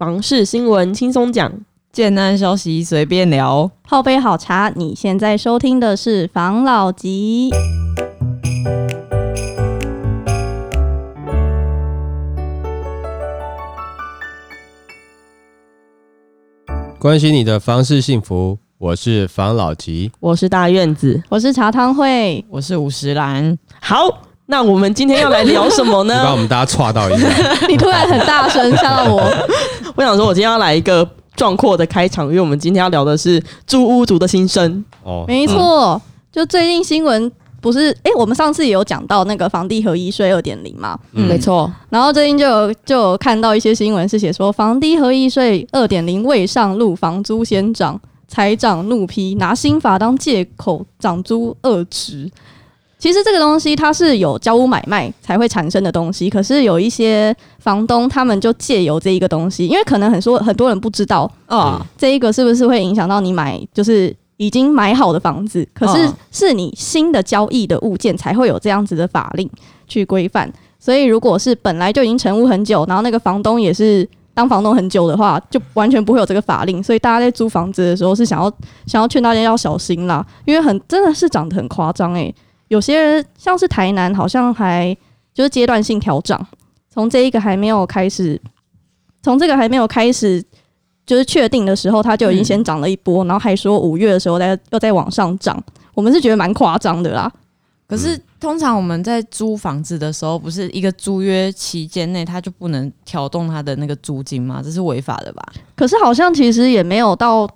房事新闻轻松讲，简单消息随便聊，泡杯好茶。你现在收听的是房老吉。关心你的房事幸福，我是房老吉。我是大院子。我是茶汤会，我是五十兰。好，那我们今天要来聊什么 你把我？们大家岔到一下，你突然很大声吓到我。我想说，我今天要来一个壮阔的开场，因为我们今天要聊的是租屋族的心声。哦，没错，就最近新闻不是，哎、我们上次也有讲到那个房地合一税二点零嘛，嗯没错，然后最近就有就有看到一些新闻是写说，房地合一税二点零未上路，房租先涨，财长怒批拿新法当借口涨租二值。其实这个东西它是有交屋买卖才会产生的东西，可是有一些房东他们就借由这一个东西，因为可能很多很多人不知道哦，这一个是不是会影响到你买就是已经买好的房子，可是哦是你新的交易的物件才会有这样子的法令去规范。所以如果是本来就已经成屋很久，然后那个房东也是当房东很久的话，就完全不会有这个法令。所以大家在租房子的时候是想要想要劝大家要小心啦，因为很真的是涨得很夸张诶。有些人像是台南好像还就是阶段性调涨，从这一个还没有开始，从这个还没有开始。就是确定的时候，它就已经先涨了一波，然后还说五月的时候再又再往上涨，我们是觉得蛮夸张的啦。可是通常我们在租房子的时候，不是一个租约期间内，他就不能调动他的那个租金吗？这是违法的吧？可是好像其实也没有到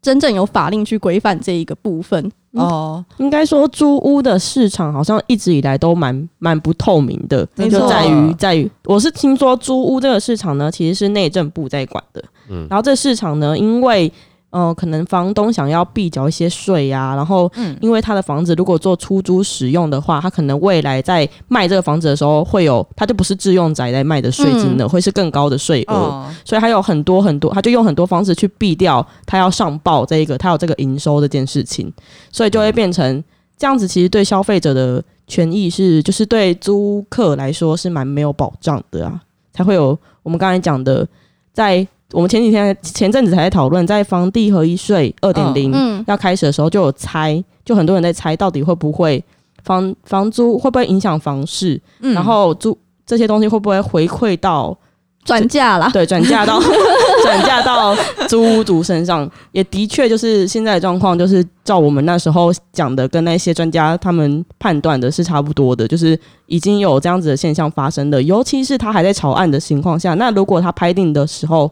真正有法令去规范这一个部分。嗯哦，应该说租屋的市场好像一直以来都蛮蛮不透明的，没错。就在于在于，我是听说租屋这个市场呢，其实是内政部在管的。嗯。然后这市场呢，因为呃，可能房东想要避缴一些税呀，然后嗯因为他的房子如果做出租使用的话，他可能未来在卖这个房子的时候会有，他就不是自用宅在卖的税金了，会是更高的税额。哦，所以他有很多很多，他就用很多方式去避掉他要上报这一个，他有这个营收这件事情，所以就会变成这样子。其实对消费者的权益是，就是对租客来说是蛮没有保障的啊，才会有我们刚才讲的，在我们前几天前阵子才在讨论，在房地合一税二点零嗯，要开始的时候，就有猜，就很多人在猜到底会不会房房租会不会影响房市，嗯然后租这些东西会不会回馈到转嫁啦。对，转嫁 到转嫁到租屋族身上，也的确就是现在的状况，就是照我们那时候讲的，跟那些专家他们判断的是差不多的，就是已经有这样子的现象发生的。尤其是他还在草案的情况下，那如果他拍定的时候，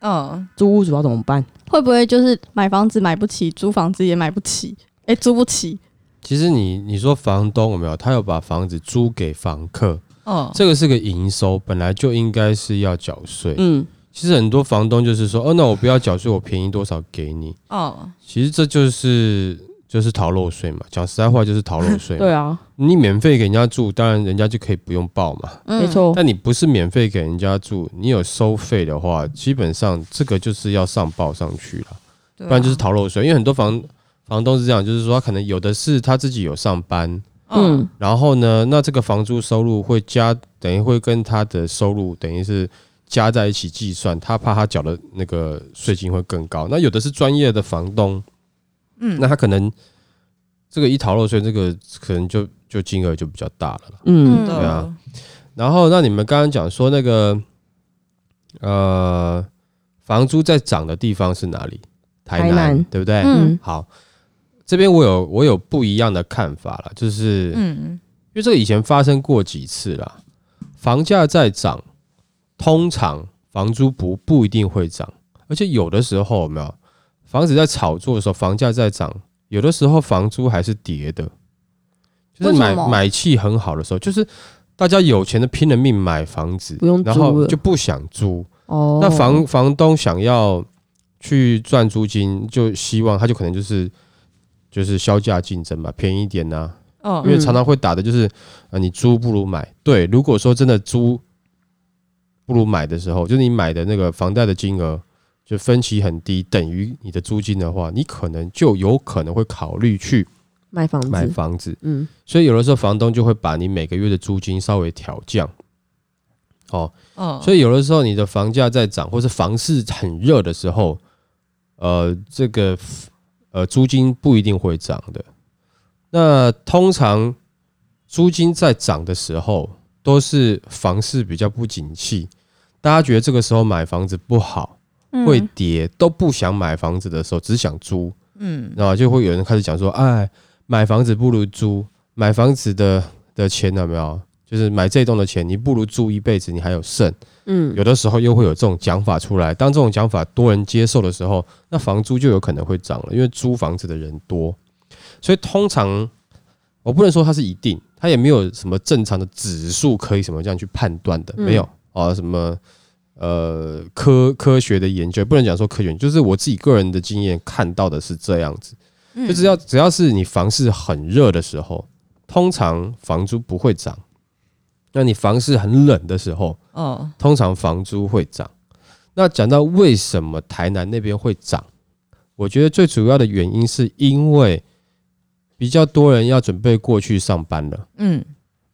嗯，租屋主要怎么办？会不会就是买房子买不起，租房子也买不起？哎、租不起。其实你你说房东有没有？他有把房子租给房客，哦，这个是个营收，本来就应该是要缴税。嗯，其实很多房东就是说，哦，那我不要缴税，我便宜多少给你。哦，其实这就是就是逃漏税嘛，讲实在话就是逃漏税。对，啊，你免费给人家住，当然人家就可以不用报嘛。嗯没。错，但你不是免费给人家住，你有收费的话，基本上这个就是要上报上去了，不不然就是逃漏税。因为很多房房东是这样，就是说他可能有的是他自己有上班，嗯嗯，然后呢，那这个房租收入会加，等于会跟他的收入等于是加在一起计算，他怕他缴的那个税金会更高。那有的是专业的房东，嗯。那他可能这个一逃漏税，这个 可能就就金额就比较大了啦。嗯，嗯对啊，然后那你们刚刚讲说那个呃，房租在涨的地方是哪里？台南，台南。对不对？嗯。好，这边我有我有不一样的看法了，就是嗯。因为这个以前发生过几次啦，房价在涨，通常房租不不一定会涨，而且有的时候有没有房子在炒作的时候，房价在涨，有的时候房租还是跌的，就是买买气很好的时候，就是大家有钱的拼了命买房子，不用然后租就不想租，哦，那房房东想要去赚租金，就希望他就可能就是就是销价竞争嘛，便宜一点呐、哦。因为常常会打的就是啊，你租不如买。对，如果说真的租不如买的时候，就是你买的那个房贷的金额就分期很低，等于你的租金的话，你可能就有可能会考虑去买房子，买房子。嗯所以有的时候房东就会把你每个月的租金稍微调降。哦，嗯，所以有的时候你的房价在涨，或是房市很热的时候，呃，这个呃租金不一定会涨的。那通常租金在涨的时候，都是房市比较不景气，大家觉得这个时候买房子不好，嗯会跌，都不想买房子的时候，只想租，嗯然后就会有人开始讲说，哎，买房子不如租，买房子的的钱有没有？就是买这栋的钱，你不如租一辈子，你还有剩。嗯，有的时候又会有这种讲法出来。当这种讲法多人接受的时候，那房租就有可能会涨了，因为租房子的人多。所以通常我不能说它是一定，它也没有什么正常的指数可以什么这样去判断的，嗯没有啊什么呃科科学的研究，不能讲说科学，就是我自己个人的经验看到的是这样子。嗯就只要只要是你房市很热的时候，通常房租不会涨。那你房市很冷的时候，哦，通常房租会涨。那讲到为什么台南那边会涨，我觉得最主要的原因是因为比较多人要准备过去上班了，嗯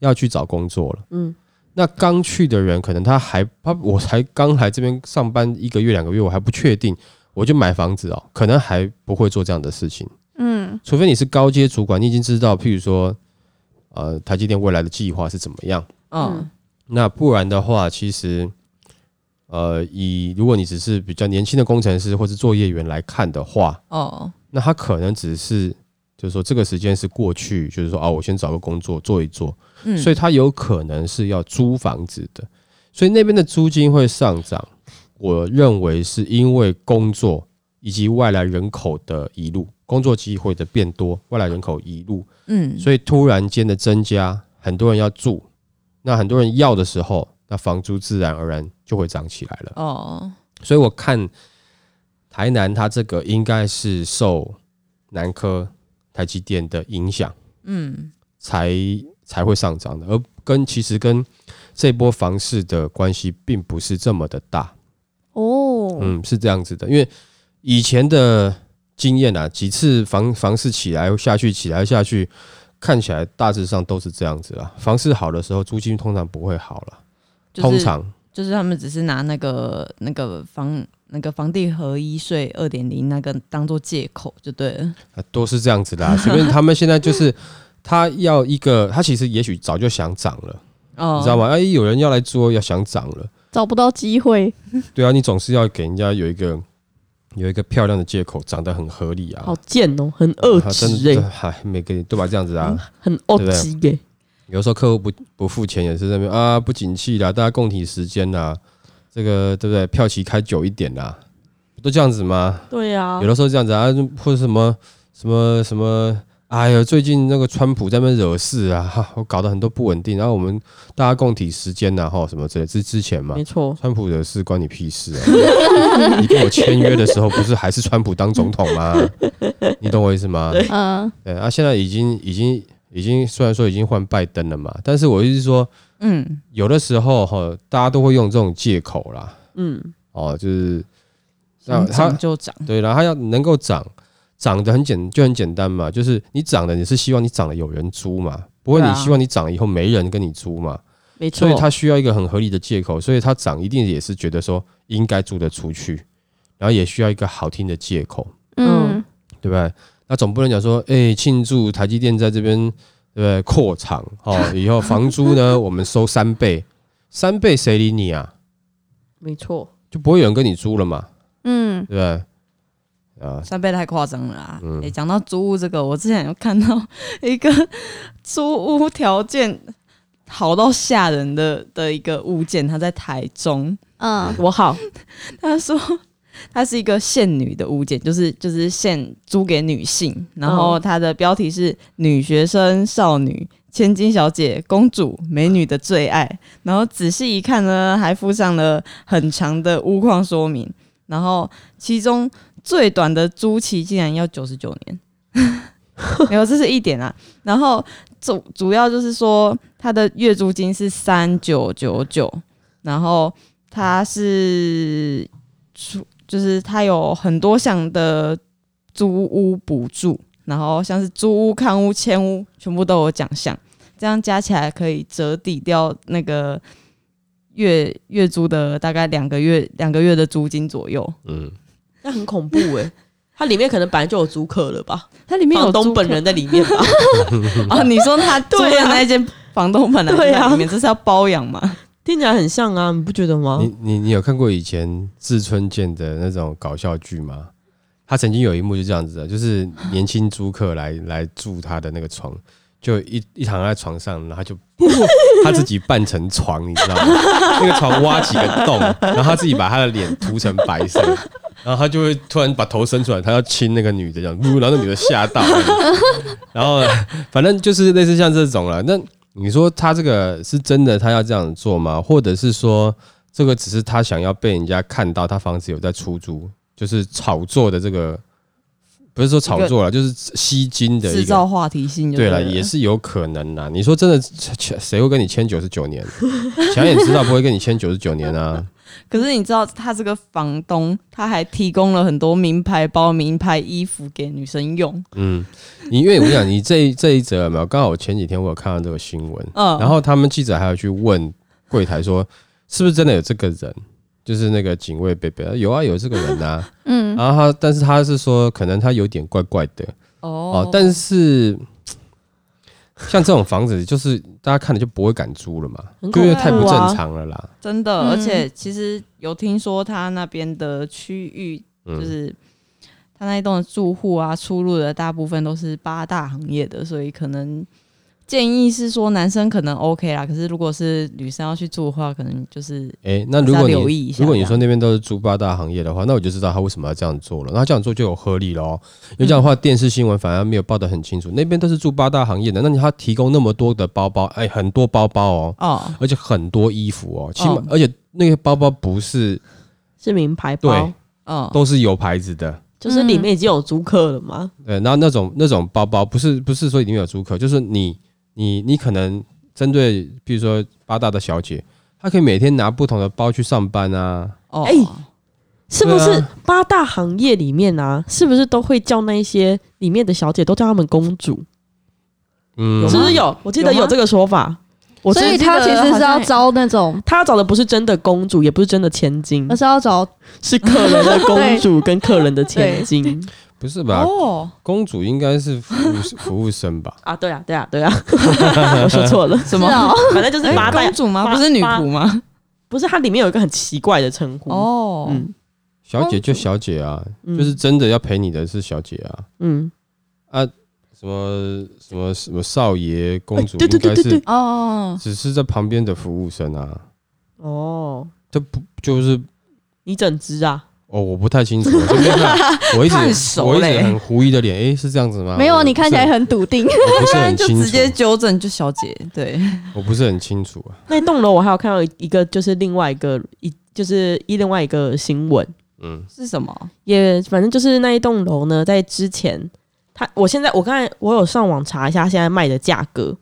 要去找工作了。嗯，那刚去的人可能他还他我才刚来这边上班一个月两个月，我还不确定，我就买房子哦，可能还不会做这样的事情。嗯。除非你是高阶主管，你已经知道，譬如说，呃，台积电未来的计划是怎么样。嗯。那不然的话，其实，呃，以如果你只是比较年轻的工程师或是作业员来看的话，哦，那他可能只是就是说这个时间是过去，就是说啊，我先找个工作做一做，嗯，所以他有可能是要租房子的，所以那边的租金会上涨。我认为是因为工作以及外来人口的移入，工作机会的变多，外来人口移入，嗯，所以突然间的增加，很多人要住，那很多人要的时候，那房租自然而然就会涨起来了。哦，所以我看台南它这个应该是受南科、台积电的影响，嗯。才才会上涨的，而跟其实跟这波房市的关系并不是这么的大。哦，嗯，是这样子的，因为以前的经验啊，几次房房市起来下去，起来下去，看起来大致上都是这样子啦。房市好的时候，租金通常不会好了，就是通常就是他们只是拿那个那个房那个房地合一税二点零那个当做借口就对了。啊都是这样子的、啊。随便他们现在就是他要一个，他其实也许早就想涨了，哦，你知道？吗？哎，有人要来做，要想涨了，找不到机会，对啊，你总是要给人家有一个有一个漂亮的借口，长得很合理啊。好贱哦，很恶啊真质哎，的嗨，每个都把这样子啊。很恶有时候客户不不付钱也是在那边啊，不景气啦，大家共体时间啦，这个对不对？票期开久一点啦，不都这样子吗？对啊有，的时候这样子啊，或者什么什么什么，哎呦，最近那个川普在那边惹事啊，哈，我搞得很多不稳定，然后我们大家共体时间呐，哈，什么之类，之之前嘛没，错，川普惹事关你屁事啊！你跟我签约的时候，不是还是川普当总统吗？你懂我意思吗？嗯对啊，现在已经已经已经虽然说已经换拜登了嘛，但是我意思是说，嗯有的时候哈，大家都会用这种借口啦，嗯，哦，就是那想他就涨。对然后他要能够涨，涨得很简就很简单嘛，就是你涨了你是希望你涨了有人租嘛，不会你希望你涨了以后没人跟你租嘛，没错所以，他需要一个很合理的借口，所以他涨一定也是觉得说应该租得出去，然后也需要一个好听的借口，嗯对不对？那总不能讲说，哎、庆祝台积电在这边对不对扩厂哦，以后房租呢 我们收三倍，三倍谁理你啊？没错，就不会有人跟你租了嘛，嗯对不对？啊，三倍太夸张了啊！嗯诶，讲到租屋这个，我之前有看到 一个 租屋条件好到吓人的的一个物件，它在台中。嗯我好，他说它是一个限女的物件，就是就是限租给女性，然后它的标题是“女学生、少女、千金小姐、公主、美女的最爱”，然后仔细一看呢，还附上了很长的屋况说明，然后其中最短的租期竟然要九十九年。没有，这是一点啊。然后主主要就是说，它的月租金是三九九九，然后它是出就是它有很多项的租屋补助，然后像是租屋、看屋、迁屋，全部都有奖项，这样加起来可以折抵掉那个月月租的大概两个月两个月的租金左右。嗯，那很恐怖哎、它里面可能本来就有租客了吧？它里面有房东本人在里面吧？啊，你说他租的对啊那一间房东本来对啊在里面，这是要包养吗？听起来很像啊，你不觉得吗？你你你有看过以前志村健的那种搞笑剧吗？他曾经有一幕就这样子的，就是年轻租客来来住他的那个床，就一一躺在床上，然后就 他自己扮成床，你知道吗？那个床挖几个洞，然后他自己把他的脸涂成白色，然后他就会突然把头伸出来，他要亲那个女的这样，然后那女的吓到，然后反正就是类似像这种了。那你说他这个是真的他要这样做吗？或者是说这个只是他想要被人家看到他房子有在出租，就是炒作的这个，不是说炒作了，就是吸金的。制造话题性对了，也是有可能啦。你说真的，谁会跟你签九十九年？想也知道不会跟你签九十九年啊。可是你知道，他这个房东他还提供了很多名牌包、名牌衣服给女生用。嗯，你因为我想你讲，你这这一则有没有？刚好我前几天我有看到这个新闻，嗯，然后他们记者还要去问柜台说，是不是真的有这个人？就是那个警卫贝贝，有啊，有这个人啊。嗯，然后他，但是他是说，可能他有点怪怪的。哦。哦，但是像这种房子，就是大家看了就不会敢租了嘛，很因为太不正常了啦。真的，嗯。而且其实有听说他那边的区域，嗯，就是他那一栋的住户啊，出入的大部分都是八大行业的，所以可能建议是说男生可能 OK 啦，可是如果是女生要去住的话，可能就是哎、那如果留意一下你如果你说那边都是住八大行业的话，那我就知道他为什么要这样做了。那他这样做就有合理了哦。因为这样的话，电视新闻反而没有报得很清楚。那边都是住八大行业的，那你他提供那么多的包包，哎、很多包包哦，哦，而且很多衣服哦，起码、哦而且那个包包不是是名牌包对，嗯，都是有牌子的。就是里面已经有租客了嘛。对，然后那种那种包包不是不是说里面有租客，就是你你你可能针对，比如说八大的小姐，她可以每天拿不同的包去上班啊。哦，哎是不是八大行业里面啊？是不是都会叫那一些里面的小姐都叫她们公主？嗯，是不是有？我记得有这个说法。我所以他其实是要招那种，他要找的不是真的公主，也不是真的千金而，是要找是客人的 公主跟客人的千金 不是吧？哦，公主应该是服务 服务生吧？啊！对啊，对啊，对啊，我说错了，什么？哦反正就是哎八大公主吗？不是女仆吗？不是它里面有一个很奇怪的称呼。哦，嗯小姐就小姐啊，嗯就是真的要陪你的是小姐啊嗯，啊，什么什么什么少爷公主，对对对对应该是对哦，只是在旁边的服务生啊，哦，这不就是你整只啊？哦，我不太清楚，我一直他很熟我一直嘞很狐疑的脸，诶，是这样子吗？没有，我你看起来很笃定。我不是很 清楚，就直接纠正就小姐，对，我不是很清楚啊。那栋楼我还有看到一个，就是另外一个一就是一另外一个新闻，嗯是什么？也反正就是那一栋楼呢，在之前，它我现在我刚才我有上网查一下现在卖的价格，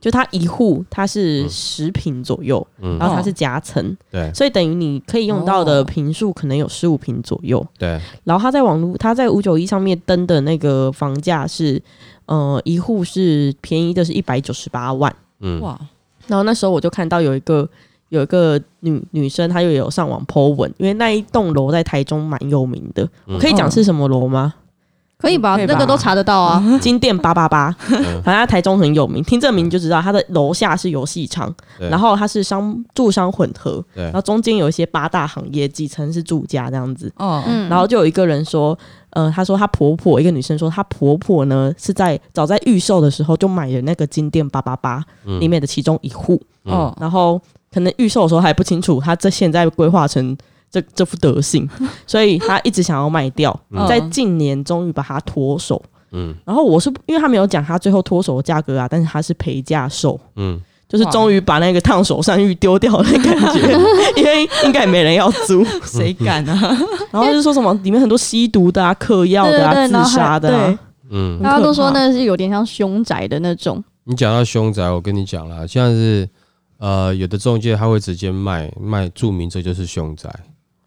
就它一户它是嗯。十平左右，嗯。然，后它是夹层，对。所以等于你可以用到的哦。平数可能有十五平左右。对，然后它在网络，它在五九一上面登的那个房价是，呃，一户是便宜的是一百九十八万。嗯。哇，然后那时候我就看到有一个有一个女女生，她又有上网 po 文，因为那一栋楼在台中蛮有名的。嗯。我可以讲是什么楼吗？可以吧？那个都查得到啊。金店八八八，嗯。反正台中很有名，听这名你就知道，它的楼下是游戏场，然后它是商住商混合，然后中间有一些八大行业，几层是住家这样子。哦，嗯，然后就有一个人说，呃，她说她婆婆，一个女生说她婆婆呢是在早在预售的时候就买了那个金店八八八嗯。里面的其中一户，嗯哦，然后可能预售的时候还不清楚，她这现在规划成这这副德性，所以他一直想要卖掉，嗯在近年终于把它脱手。嗯然后我是因为他没有讲他最后脱手的价格啊，但是他是赔价售，嗯，就是终于把那个烫手山芋丢掉的感觉，因为应该也没人要租。谁敢啊？然后就说什么里面很多吸毒的啊、嗑药的啊、对对对，自杀的啊，，嗯，大家都说那是有点像凶宅的那种。你讲到凶宅，我跟你讲了，像是呃，有的中介他会直接卖卖，注明这就是凶宅。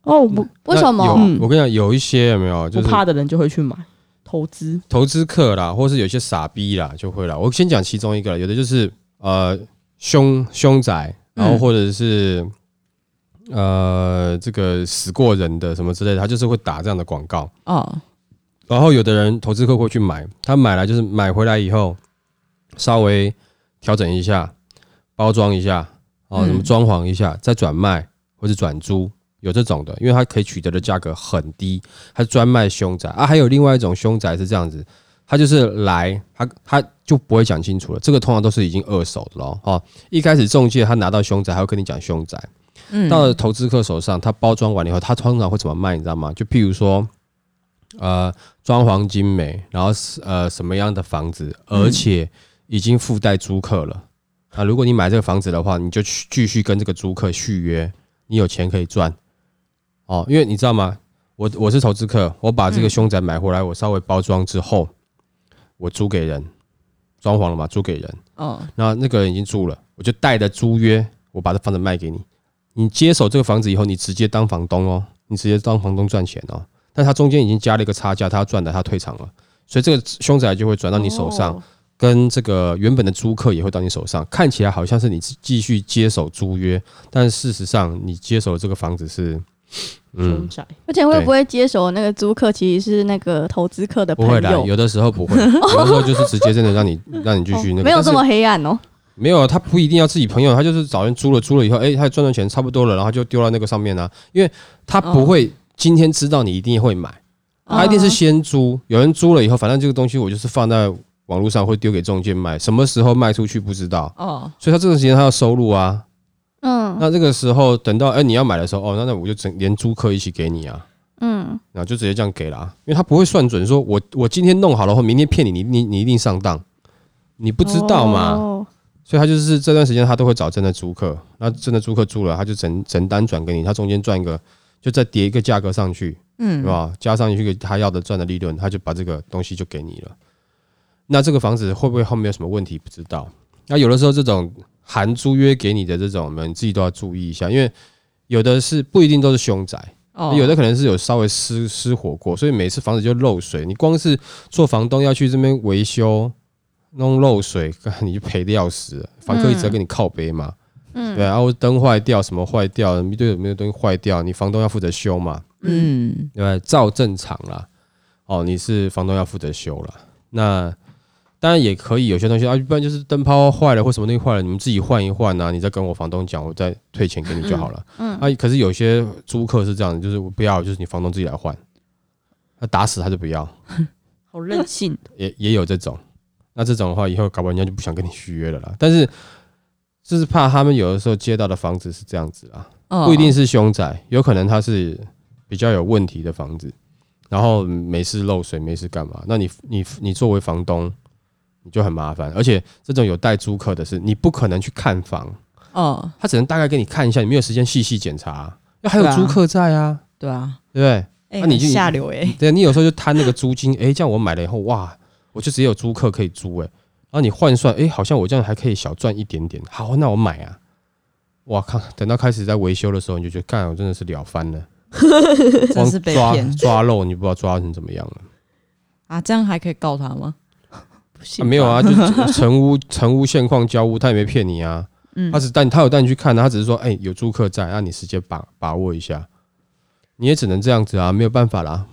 哦，不为什么？嗯我跟你讲，有一些有没有就是不怕的人就会去买投资。投资客啦，或是有些傻逼啦，就会啦。我先讲其中一个啦，有的就是呃凶凶宅，然后嗯或者是呃这个死过人的什么之类的，他就是会打这样的广告。哦，然后有的人投资客会去买，他买来就是买回来以后稍微调整一下，包装一下，哦，嗯什么装潢一下，再转卖或者转租，有这种的，因为它可以取得的价格很低，它专卖凶宅啊。还有另外一种凶宅是这样子，他就是来，他他就不会讲清楚了，这个通常都是已经二手的咯。哦。一开始中介他拿到凶宅，还会跟你讲凶宅，嗯到了投资客手上，他包装完了以后，他通常会怎么卖，你知道吗？就譬如说，呃，装潢精美，然后是呃什么样的房子，而且已经附带租客了。啊，如果你买这个房子的话，你就去继续跟这个租客续约，你有钱可以赚。哦，因为你知道吗？我我是投资客，我把这个凶宅买回来，我稍微包装之后，我租给人，装潢了嘛，租给人。哦，那那个人已经住了，我就带着租约，我把这房子卖给你。你接手这个房子以后，你直接当房东哦，你直接当房东赚钱哦。但他中间已经加了一个差价，他要赚的，他退场了，所以这个凶宅就会转到你手上，哦跟这个原本的租客也会到你手上。看起来好像是你继续接手租约，但事实上你接手的这个房子是，嗯凶，宅，而且会不会接手那个租客其实是那个投资客的不会的，朋友？有的时候不会，有的时候就是直接真的让你 让你继续那个，但是没有这么黑暗哦。没有，他不一定要自己朋友，他就是找人租了，租了以后，哎、他赚到钱差不多了，然后就丢到那个上面啊，因为他不会今天知道你一定会买，他一定是先租，有人租了以后，反正这个东西我就是放在网络上会丢给中介卖，什么时候卖出去不知道，哦，所以他这段时间他要收入啊，嗯那这个时候等到哎、你要买的时候，哦，那那我就整连租客一起给你啊。嗯，然后就直接这样给了啊，因为他不会算准，说我我今天弄好了后，明天骗你，你你你一定上当，你不知道嘛？哦所以他就是这段时间他都会找真的租客，那真的租客租了，他就整整单转给你，他中间赚一个，就再叠一个价格上去，嗯是，吧？加上一个他要的赚的利润，他就把这个东西就给你了。那这个房子会不会后面有什么问题？不知道。那有的时候这种含租约给你的这种，你自己都要注意一下，因为有的是不一定都是凶宅，哦有的可能是有稍微失失火过，所以每次房子就漏水。你光是做房东要去这边维修，弄漏水，你就赔的要死了。房客一直在跟你靠背嘛，嗯对啊，然后灯坏掉，什么坏掉，一堆有没有东西坏掉，你房东要负责修嘛，嗯，对吧？照正常啦，哦，你是房东要负责修了。那当然也可以，有些东西啊，一般就是灯泡坏了或什么东西坏了，你们自己换一换啊，你再跟我房东讲，我再退钱给你就好了。嗯啊，可是有些租客是这样的，就是我不要，就是你房东自己来换，他打死他就不要，好任性，也也有这种。那这种的话，以后搞不好人家就不想跟你续约了啦。但是就是怕他们有的时候接到的房子是这样子啦，哦不一定是凶宅，有可能它是比较有问题的房子，然后没事漏水，没事干嘛？那你你你作为房东，你就很麻烦。而且这种有带租客的是，你不可能去看房，哦，他只能大概给你看一下，你没有时间细细检查，那还有租客在啊，对啊，对不对？哎，那你就下流哎，对，你有时候就贪那个租金，诶，这样我买了以后，哇，我就只有租客可以租，诶，然后你换算，诶，好像我这样还可以小赚一点点，好，那我买啊。哇靠！等到开始在维修的时候，你就觉得，干，我真的是了翻了，真是被抓骗抓漏，你不知道抓成怎么样了。啊！这样还可以告他吗？不行啊、没有啊，就是 成屋成屋现况交屋，他也没骗你啊，嗯。他只带他有带你去看啊，他只是说，哎、有租客在，让你直接把把握一下，你也只能这样子啊，没有办法啦。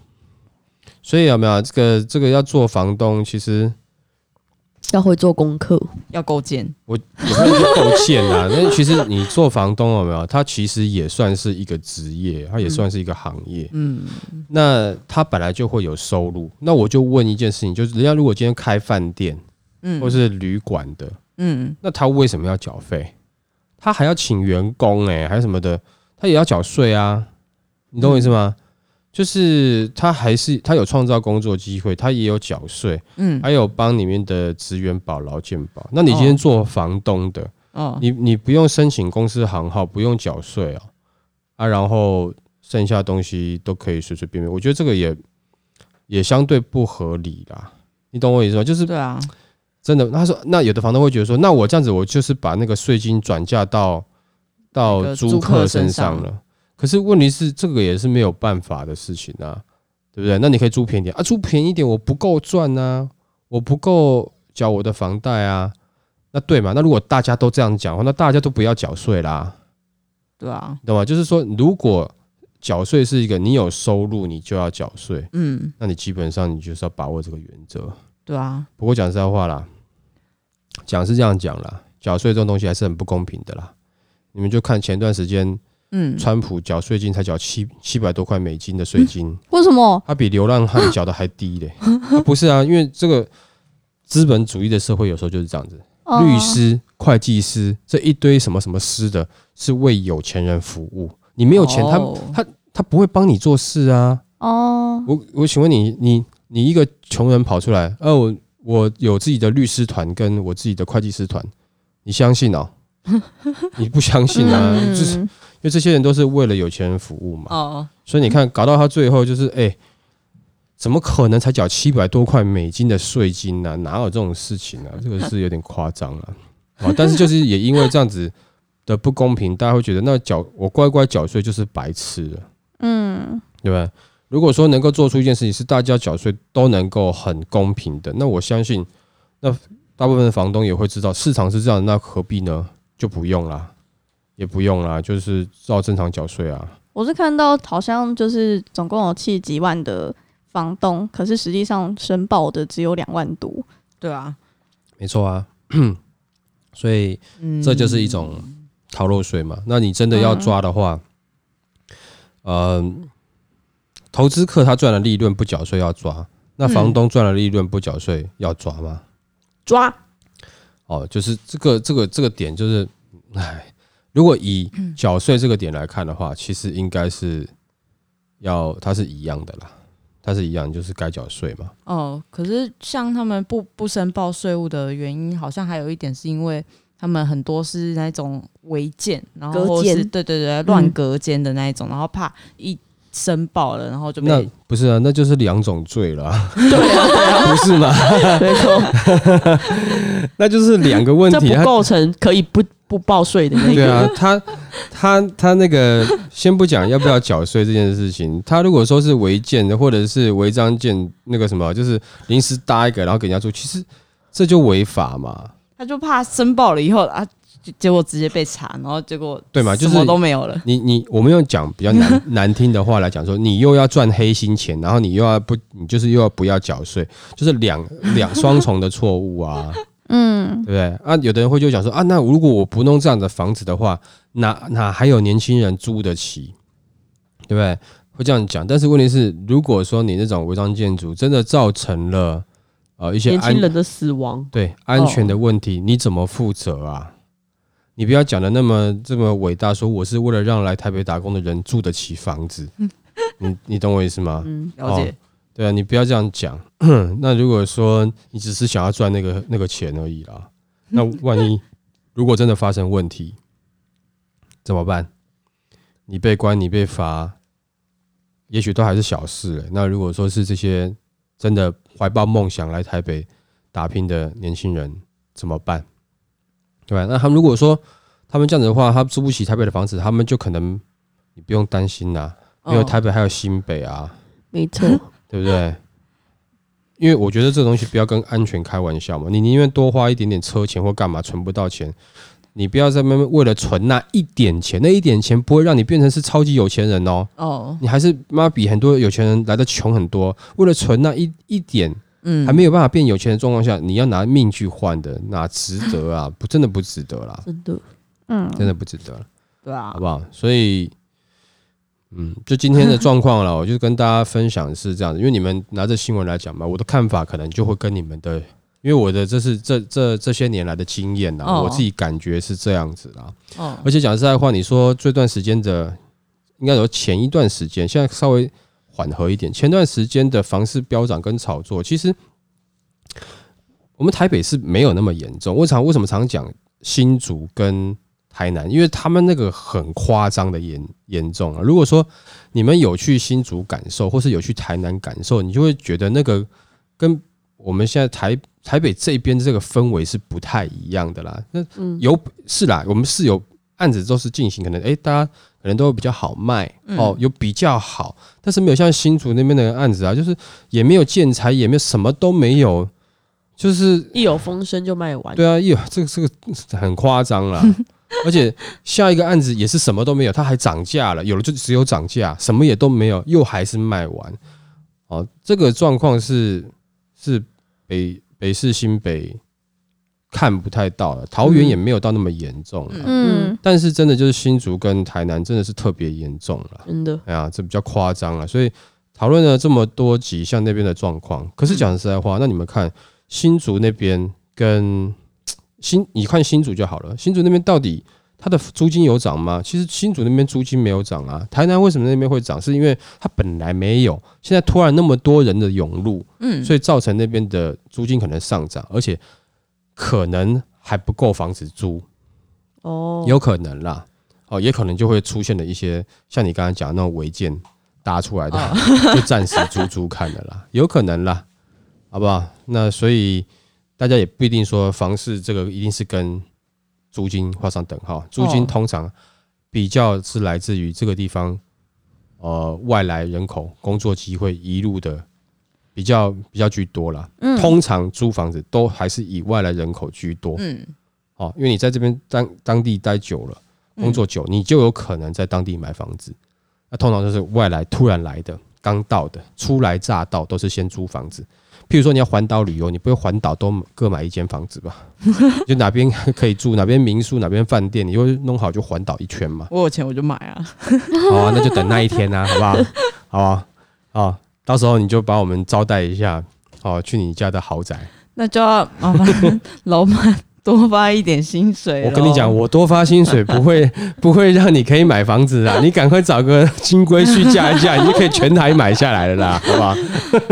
所以有没有这个这个要做房东，其实要会做功课，要构建，我也不能说够欠啊。那其实你做房东有没有？他其实也算是一个职业，他也算是一个行业。嗯，那他本来就会有收入。那我就问一件事情，就是人家如果今天开饭店嗯或是旅馆的，嗯那他为什么要缴费？他还要请员工哎、还有什么的，他也要缴税啊。你懂我意思吗？就是他还是他有创造工作机会，他也有缴税，嗯，还有帮里面的职员保劳健保。那你今天做房东的，哦，你你不用申请公司行号，不用缴税哦，啊，然后剩下东西都可以随随便便，我觉得这个也也相对不合理啦。你懂我意思吗？就是对啊，真的，他说那有的房东会觉得说，那我这样子，我就是把那个税金转嫁到到租租客身上了。可是问题是，这个也是没有办法的事情啊，对不对？那你可以租便宜点啊，租便宜一点，我不够赚啊，我不够缴我的房贷啊，那对嘛？那如果大家都这样讲的话，那大家都不要缴税啦，对啊，你懂吗？就是说，如果缴税是一个你有收入你就要缴税，嗯，那你基本上你就是要把握这个原则。对啊，不过讲实在话啦，讲是这样讲啦，缴税这种东西还是很不公平的啦。你们就看前段时间，嗯，川普缴税金才缴七七百多块美金的税金，为什么？他比流浪汉缴的还低嘞、啊不是啊，因为这个资本主义的社会有时候就是这样子，哦律师、会计师这一堆什么什么师的，是为有钱人服务。你没有钱，他哦他他不会帮你做事啊。哦，我我请问你，你你一个穷人跑出来，哦、我我有自己的律师团跟我自己的会计师团，你相信哦？你不相信啊？嗯就是因为这些人都是为了有钱人服务嘛。哦，所以你看，搞到他最后就是，哎、怎么可能才缴七百多块美金的税金呢、哪有这种事情啊？这个是有点夸张了。啊，但是就是也因为这样子的不公平，大家会觉得那缴我乖乖缴税就是白痴了，嗯，对吧？如果说能够做出一件事情是大家缴税都能够很公平的，那我相信那大部分的房东也会知道市场是这样，那何必呢？就不用啦，也不用啦，就是照正常缴税啊。我是看到好像就是总共有七几万的房东，可是实际上申报的只有两万多。对啊，没错啊，所以嗯，这就是一种逃漏税嘛。那你真的要抓的话，嗯、投资客他赚了利润不缴税要抓，那房东赚了利润不缴税要抓吗？抓哦，就是这个这个这个点就是，唉，如果以缴税这个点来看的话，其实应该是要它是一样的啦，它是一样，就是该缴税嘛。哦，可是像他们不不申报税务的原因，好像还有一点是因为他们很多是那种违建，然后是对对对乱隔间的那一种，然后怕一申报了，然后就那被不是啊，那就是两种罪了啊，对啊，对啊，不是吗？没错，那就是两个问题。构成可以不不报税的那个。对啊，他他他那个先不讲要不要缴税这件事情，他如果说是违建的，或者是违章建那个什么，就是临时搭一个然后给人家住，其实这就违法嘛。他就怕申报了以后啊，结结果直接被查，然后结果对嘛就是什么都没有了。你你我们用讲比较难难听的话来讲说，你又要赚黑心钱，然后你又要不你就是又要不要缴税，就是两两双重的错误啊，嗯对不对？啊，有的人会就讲说啊，那如果我不弄这样的房子的话，哪哪还有年轻人租得起，对不对？会这样讲，但是问题是，如果说你那种违章建筑真的造成了呃一些安年轻人的死亡，对安全的问题，你怎么负责啊？你不要讲的那么这么伟大，说我是为了让来台北打工的人住得起房子，你你懂我意思吗？嗯，了解，对啊，你不要这样讲。那如果说你只是想要赚那个那个钱而已啦，那万一 如果真的发生问题怎么办？你被关，你被罚，也许都还是小事、欸。那如果说是这些真的怀抱梦想来台北打拼的年轻人怎么办？对吧？那他们如果说他们这样子的话，他租不起台北的房子，他们就可能你不用担心啦，因为哦台北还有新北啊。没错，对不对？因为我觉得这个东西不要跟安全开玩笑嘛，你宁愿多花一点点车钱或干嘛存不到钱，你不要在那边为了存那一点钱，那一点钱不会让你变成是超级有钱人哦，哦，你还是妈比很多有钱人来的穷很多。为了存那一一点嗯，还没有办法变有钱的状况下，你要拿命去换的，哪值得啊？不，真的不值得啦，真的，嗯，真的不值得了。对啊好，不好？所以，嗯，就今天的状况了，我就跟大家分享是这样子，因为你们拿着新闻来讲嘛，我的看法可能就会跟你们的，因为我的这是这这这些年来的经验啦，哦我自己感觉是这样子啦。哦而且讲实在话，你说这段时间的，应该有前一段时间，现在稍微缓和一点，前段时间的房市飙涨跟炒作，其实我们台北是没有那么严重。为常为什么常讲新竹跟台南？因为他们那个很夸张的严严重啊。如果说你们有去新竹感受，或是有去台南感受，你就会觉得那个跟我们现在台台北这边这个氛围是不太一样的啦。那嗯，有是啦，我们是有案子都是进行，可能诶，大家可能都会比较好卖哦，有比较好，但是没有像新竹那边的案子啊，就是也没有建材，也没有什么都没有，就是一有风声就卖完，对啊，一有这个这个很夸张啦。而且下一个案子也是什么都没有，它还涨价了，有了就只有涨价，什么也都没有，又还是卖完。哦，这个状况是是北北市新北看不太到了，桃园也没有到那么严重了，嗯，但是真的就是新竹跟台南真的是特别严重了。真的，哎呀，这比较夸张了，所以讨论了这么多集，像那边的状况。可是讲实在话，那你们看新竹那边跟新，你看新竹就好了。新竹那边到底它的租金有涨吗？其实新竹那边租金没有涨啊。台南为什么那边会涨？是因为它本来没有，现在突然那么多人的涌入，嗯，所以造成那边的租金可能上涨，而且可能还不够房子租。哦，有可能啦，哦，也可能就会出现了一些像你刚才讲的那种违建搭出来的，就暂时租租看的啦，有可能啦，好不好？那所以大家也不一定说房市这个一定是跟租金画上等号，租金哦。通常比较是来自于这个地方呃外来人口工作机会一路的比较比较居多啦。嗯通常租房子都还是以外来人口居多。嗯，哦，因为你在这边当当地待久了，工作久，你就有可能在当地买房子。那通常就是外来突然来的、刚到的、初来乍到，都是先租房子。譬如说你要环岛旅游，你不会环岛都各买一间房子吧？就哪边可以住，哪边民宿，哪边饭店，你就弄好就环岛一圈嘛。我有钱我就买啊。好啊，那就等那一天啊，好不好？好啊，好，到时候你就把我们招待一下，哦，去你家的豪宅。那就要麻烦老板多发一点薪水。我跟你讲，，我多发薪水不会 不会让你可以买房子啊！你赶快找个金龟婿嫁一嫁，你就可以全台买下来了啦，好不好？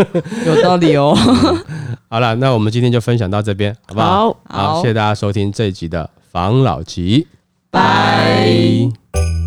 有道理哦。好了，那我们今天就分享到这边，好不好？好，好，谢谢大家收听这一集的防老集，拜拜